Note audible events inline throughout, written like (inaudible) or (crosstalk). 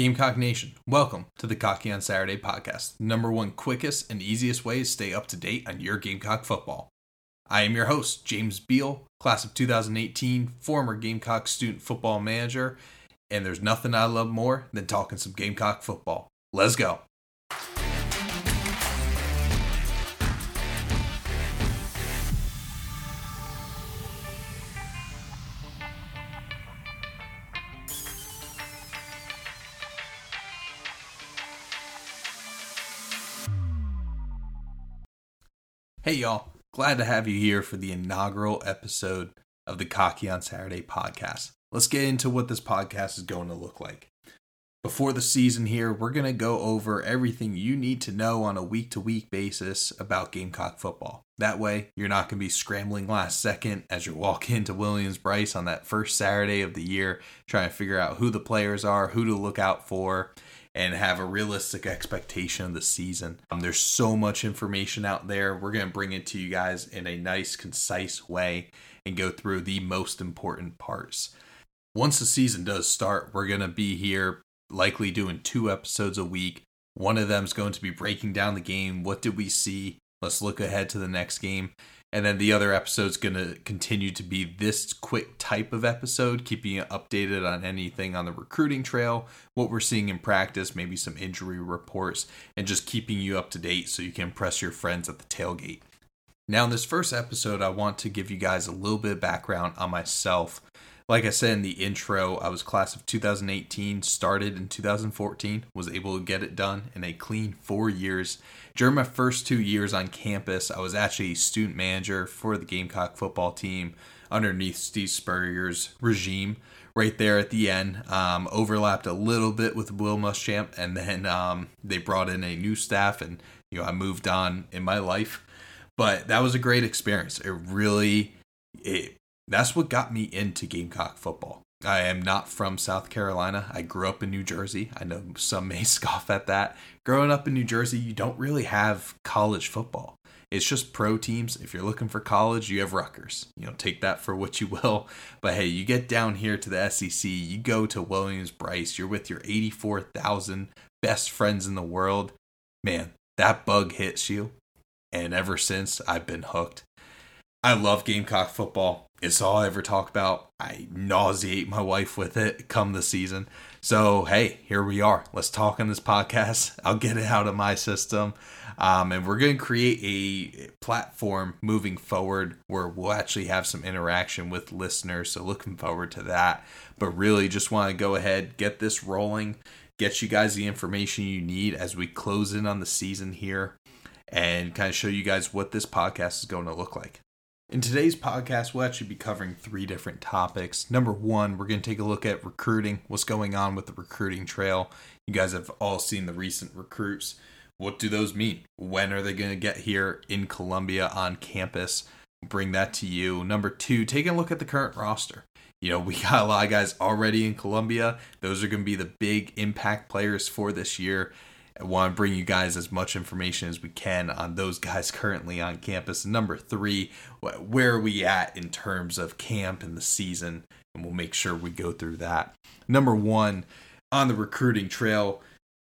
Gamecock Nation, welcome to the Cocky on Saturday podcast, number one quickest and easiest way to stay up to date on your Gamecock football. I am your host, James Beal, class of 2018, former Gamecock student football manager, and there's nothing I love more than talking some Gamecock football. Let's go. Hey, y'all. Glad to have you here for the inaugural episode of the Cocky on Saturday podcast. Let's get into what this podcast is going to look like. Before the season here, we're going to go over everything you need to know on a week to week basis about Gamecock football. That way, you're not going to be scrambling last second as you walk (laughs) into Williams Brice on that first Saturday of the year, trying to figure out who the players are, who to look out for, and have a realistic expectation of the season. Um, there's so much information out there. We're going to bring it to you guys in a nice, concise way and go through the most important parts. Once the season does start, we're going to be here likely doing two episodes a week. One of them is going to be breaking down the game. What did we see? Let's look ahead to the next game. And then the other episode's going to continue to be this quick type of episode, keeping you updated on anything on the recruiting trail, what we're seeing in practice, maybe some injury reports, and just keeping you up to date so you can impress your friends at the tailgate. Now, in this first episode, I want to give you guys a little bit of background on myself like I said in the intro, I was class of 2018, started in 2014, was able to get it done in a clean four years. During my first two years on campus, I was actually student manager for the Gamecock football team underneath Steve Spurrier's regime. Right there at the end, um, overlapped a little bit with Will Muschamp, and then um, they brought in a new staff, and you know I moved on in my life. But that was a great experience. It really it that's what got me into Gamecock football. I am not from South Carolina. I grew up in New Jersey. I know some may (laughs) scoff at that. Growing up in New Jersey, you don't really have college football. It's just pro teams. If you're looking for college, you have Rutgers. You know, take that for what you (laughs) will. But hey, you get down here to the SEC, you go to Williams Brice, you're with your 84,000 best friends in the world. Man, that bug hits you. And ever since, I've been hooked. I love Gamecock football. It's all I ever talk about. I nauseate my wife with it come the season. So, hey, here we are. Let's talk on this podcast. (laughs) I'll get it out of my system. Um, and we're going to create a platform moving forward where we'll actually have some interaction with listeners. So, looking forward to that. But really, just want to go ahead, get this rolling, get you guys the information you need as we close in on the season here, and kind of show you guys what this podcast is going to look like. In today's podcast, we'll actually be covering three different topics. Number one, we're going to take a look at recruiting, what's going on with the recruiting trail. You guys have all seen the recent recruits. What do those mean? When are they going to get here in Columbia on campus? Bring that to you. Number two, taking a look at the current roster. You know, we (laughs) got a lot of guys already in Columbia. Those are going to be the big impact players for this year. I want to bring you guys as much information as we can on those guys (laughs) currently on campus. number three, where are we at in terms of camp and the season? And we'll make sure we go through that. Number one, on the recruiting trail,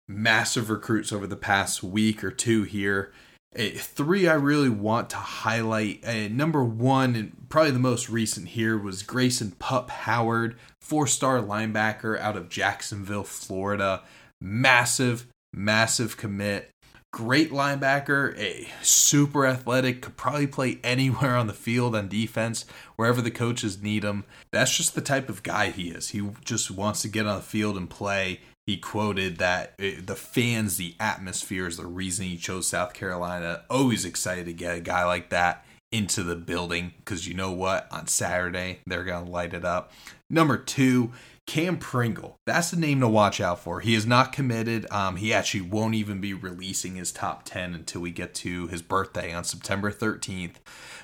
massive recruits over the past week or two here. three I really want to highlight. Number one, and probably the most recent here, was Grayson Pup Howard, four star linebacker out of Jacksonville, Florida. Massive massive commit. Great linebacker, a super athletic, could probably play anywhere on the field on defense, wherever the coaches need him. That's just the type of guy he is. He just wants to get on the field and play. He quoted that eh, the fans, the atmosphere is the reason he chose South Carolina. Always excited to get a guy like that into the building because you know what? On Saturday, they're going to light it up. Number two, Cam Pringle, that's the name to watch out for. He is not committed. Um, he actually won't even be releasing his top 10 until we get to his birthday on September 13th.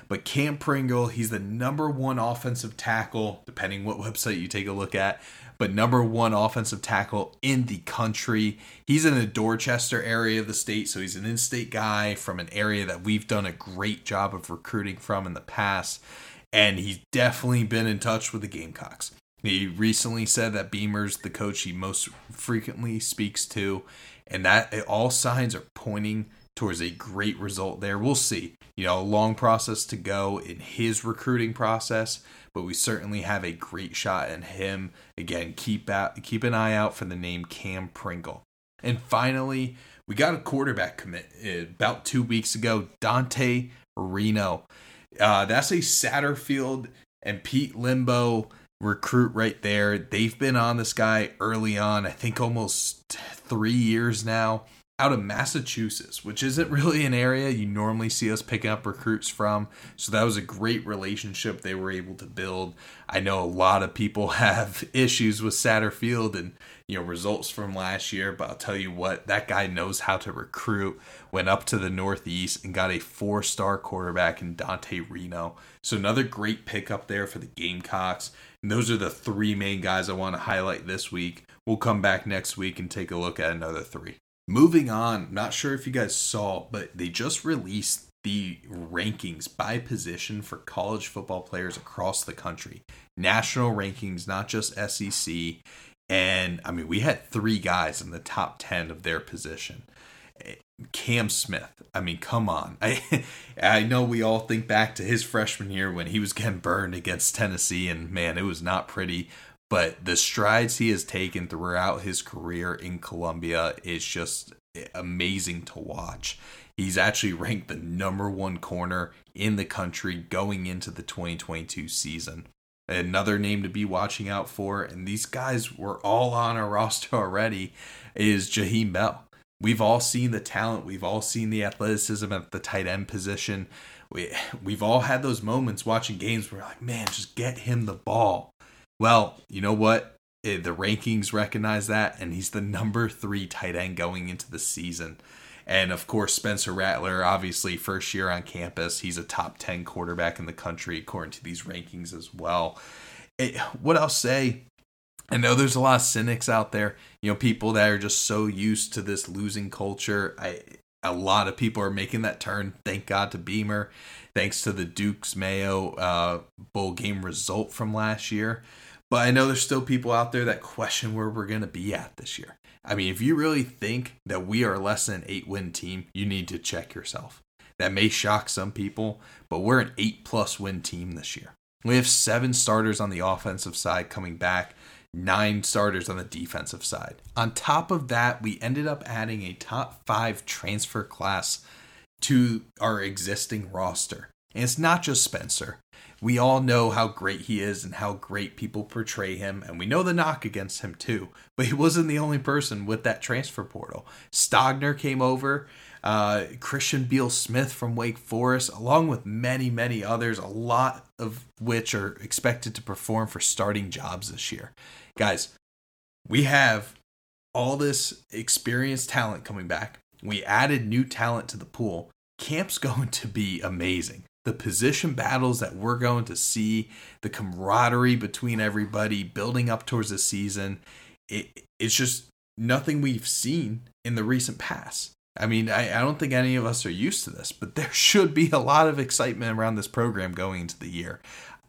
But Cam Pringle, he's the number one offensive tackle, depending what website you take a look at, but number one offensive tackle in the country. He's in the Dorchester area of the state, so he's an in state guy from an area that we've done a great job of recruiting from in the past. And he's definitely been in touch with the Gamecocks He recently said that Beamer's the coach he most frequently speaks to, and that all signs are pointing towards a great result there. We'll see. You know, a long process to go in his recruiting process, but we certainly have a great shot in him. Again, keep out, keep an eye out for the name Cam Pringle. And finally, we got a quarterback commit uh, about two weeks ago, Dante Reno. Uh, that's a Satterfield and Pete Lembo recruit right there. They've been on this guy early on, I think almost three years now out of Massachusetts, which isn't really an area you normally see us picking up recruits from. So that was a great relationship they were able to build. I know a lot of people (laughs) have issues with Satterfield and you know results from last year, but I'll tell you what, that guy knows how to recruit. Went up to the Northeast and got a four-star quarterback in Dante Reno. So another great pickup there for the Gamecocks. And those are the three main guys I want to highlight this week. We'll come back next week and take a look at another three. Moving on, not sure if you guys saw, but they just released the rankings by position for college football players across the country. National rankings, not just SEC. And I mean, we had three guys in the top 10 of their position. Cam Smith. I mean, come on. (laughs) I I know we all think back to his freshman year when he was getting burned against Tennessee, and man, it was not pretty but the strides he has taken throughout his career in Columbia is just amazing to watch. He's actually ranked the number one corner in the country going into the 2022 season. Another name to be watching out for, and these guys were all on our (laughs) roster already, is Jaheim Bell. We've all seen the talent, we've all seen the athleticism at the tight end position. We, we've all had those moments watching games where like, man, just get him the ball. Well, you know what? Eh, the rankings recognize that, and he's the number three tight end going into the season. And of course, Spencer Rattler, obviously, first year on campus, he's a top 10 quarterback in the country, according to these rankings as well. It, eh, what I'll say, I know there's a lot of cynics out there, you know, people that are just so used to this losing culture. I, a lot of people are making that turn, thank God to Beamer, thanks to the Duke's Mayo uh, bowl game result from last year. But I know there's still people out there that question where we're going to be at this year. I mean, if you really think that we are less than an eight win team, you need to check yourself. That may shock some people, but we're an eight plus win team this year. We have seven starters on the offensive side coming back, nine starters on the defensive side. On top of that, we ended up adding a top five transfer class to our existing roster. And it's not just Spencer we all know how great he is and how great people portray him, and we know the knock against him too. But he wasn't the only person with that transfer portal. Stogner came over, uh, Christian Beal Smith from Wake Forest, along with many, many others, a lot of which are expected to perform for starting jobs this year. Guys, we have all this experienced talent coming back. We added new talent to the pool. Camp's (laughs) going to be amazing the position battles that we're going to see, the camaraderie between everybody building up towards the season, it, it's just nothing we've seen in the recent past. I mean, I, I don't think any of us are used to this, but (laughs) there should be a lot of excitement around this program going into the year.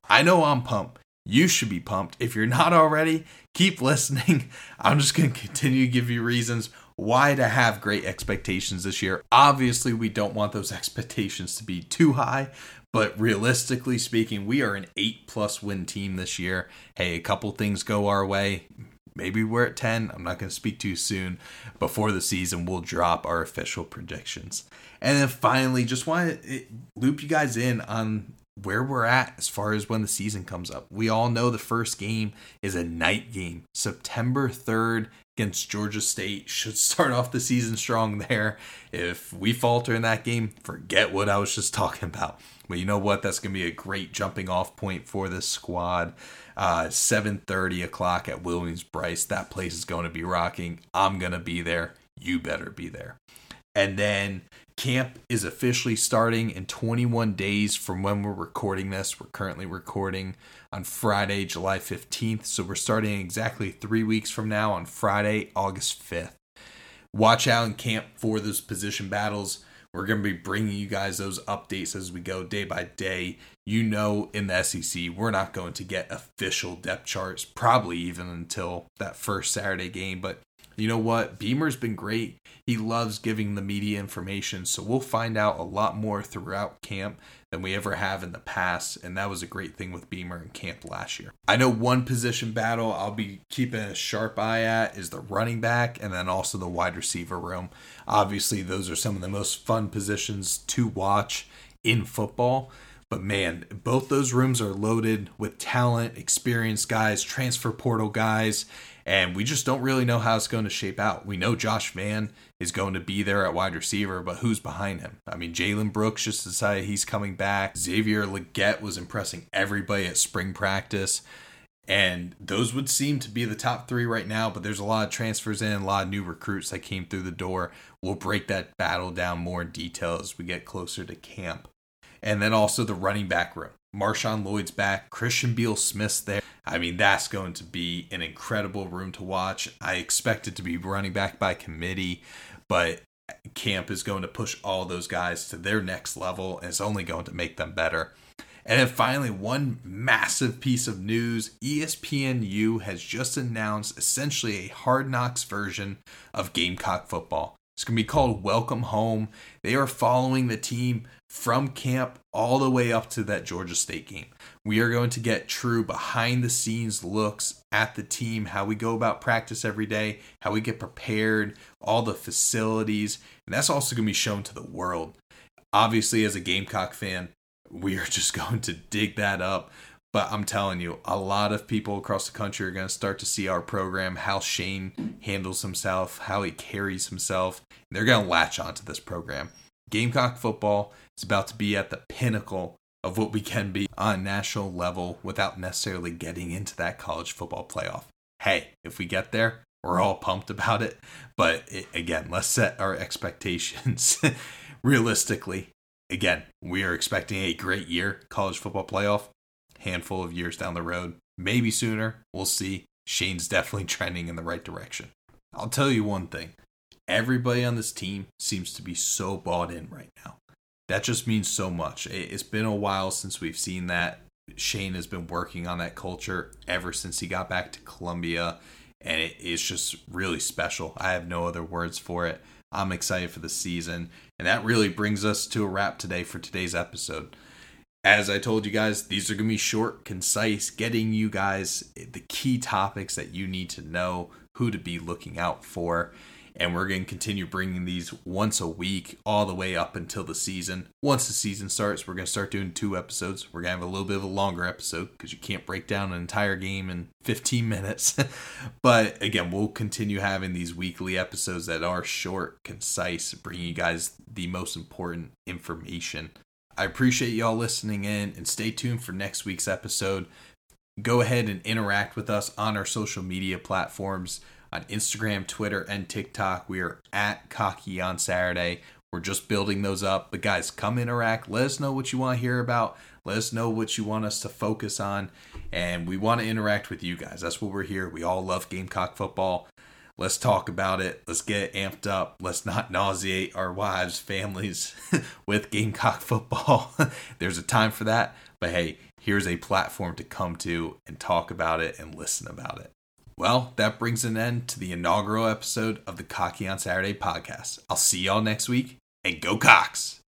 I know I'm pumped. You should be pumped. If you're not already, keep listening. (laughs) I'm just going to continue to give you reasons why to have great expectations this year. Obviously, we don't want those (laughs) expectations to be too high, but realistically speaking, we are an 8 plus win team this year. Hey, a couple things go our way. Maybe we're at 10. I'm not going to speak too soon. Before the season, we'll drop our official predictions. And then finally, just want to eh, loop you guys in on where we're at as far as when the season comes up. We all know the first game is a night game, September 3rd against Georgia State. Should start off the season strong there. If we falter in that game, forget what I was just talking about. But you know what? That's going to be a great jumping off point for this squad. Uh, 7.30 o'clock at Williams-Brice. That place is going to be rocking. I'm going to be there. You better be there. And then Camp is officially starting in 21 days from when we're recording this. We're currently recording on Friday, July 15th. So we're starting exactly three weeks from now on Friday, August 5th. Watch out in camp for those position battles. We're going to be bringing you guys those updates as we go day by day. You know, in the SEC, we're not going to get official depth charts, probably even until that first Saturday game. But you know what? Beamer's been great. He loves giving the media information, so we'll find out a lot more throughout camp than we ever have in the past, and that was a great thing with Beamer in camp last year. I know one position battle I'll be keeping a sharp eye at is the running back and then also the wide receiver room. Obviously, those are some of the most fun positions to watch in football. But man, both those rooms are loaded with talent, experienced guys, transfer portal guys, and we just don't really know how it's going to shape out. We know Josh Vann is going to be there at wide receiver, but who's behind him? I mean, Jalen Brooks just decided he's coming back. Xavier Legette was impressing everybody at spring practice. And those would seem to be the top three right now, but there's a lot of transfers in, a lot of new recruits that came through the door. We'll break that battle down more in detail as we get closer to camp. And then also the running back room. Marshawn Lloyd's back, Christian Beal Smith's there. I mean, that's going to be an incredible room to watch. I expect it to be running back by committee, but camp is going to push all those guys to their next level, and it's only going to make them better. And then finally, one massive piece of news ESPNU has just announced essentially a hard knocks version of Gamecock football. It's going to be called Welcome Home. They are following the team from camp all the way up to that Georgia State game. We are going to get true behind the scenes looks at the team, how we go about practice every day, how we get prepared, all the facilities, and that's also going to be shown to the world. Obviously, as a Gamecock fan, we are (laughs) just going to dig that up. But I'm telling you, a lot of people across the country are going to start to see our program, how Shane handles himself, how he carries himself. They're going to latch onto this program. Gamecock football is about to be at the pinnacle of what we can be on a national level without necessarily getting into that college football playoff. Hey, if we get there, we're all pumped about it. But it, again, let's set our expectations (laughs) realistically. Again, we are expecting a great year, college football playoff handful of years down the road. Maybe sooner. We'll see. Shane's (laughs) definitely trending in the right direction. I'll tell you one thing everybody on this team seems to be so bought in right now. That just means so much. It's been a while since we've seen that. Shane has been working on that culture ever since he got back to Columbia, and it's just really special. I have no other words for it. I'm excited for the season, and that really brings us to a wrap today for today's episode as I told you guys, these are going to be short, concise, getting you guys the key topics that you need to know, who to be looking out for. And we're going to continue bringing these once a week all the way up until the season. Once the season starts, we're going to start doing two episodes. We're going to have a little bit of a longer episode because you can't break down an entire game in 15 (laughs) minutes. but again, we'll continue having these weekly episodes that are short, concise, bringing you guys the most important information I appreciate y'all listening in and stay tuned for next week's episode. Go ahead and interact with us on our social media platforms on Instagram, Twitter, and TikTok. We are at Cocky on Saturday. We're just building those up. But guys, come interact. Let us know what you want to hear about. Let us know what you want us to focus on. And we want to interact with you guys. That's what we're here. We all love Gamecock football. Let's talk about it. Let's get amped up. Let's not nauseate our wives, families (laughs) with Gamecock football. (laughs) There's a time for that. But hey, here's a platform to come to and talk about it and listen about it. Well, that brings an end to the inaugural episode of the Cocky on Saturday podcast. I'll see y'all next week and go Cocks!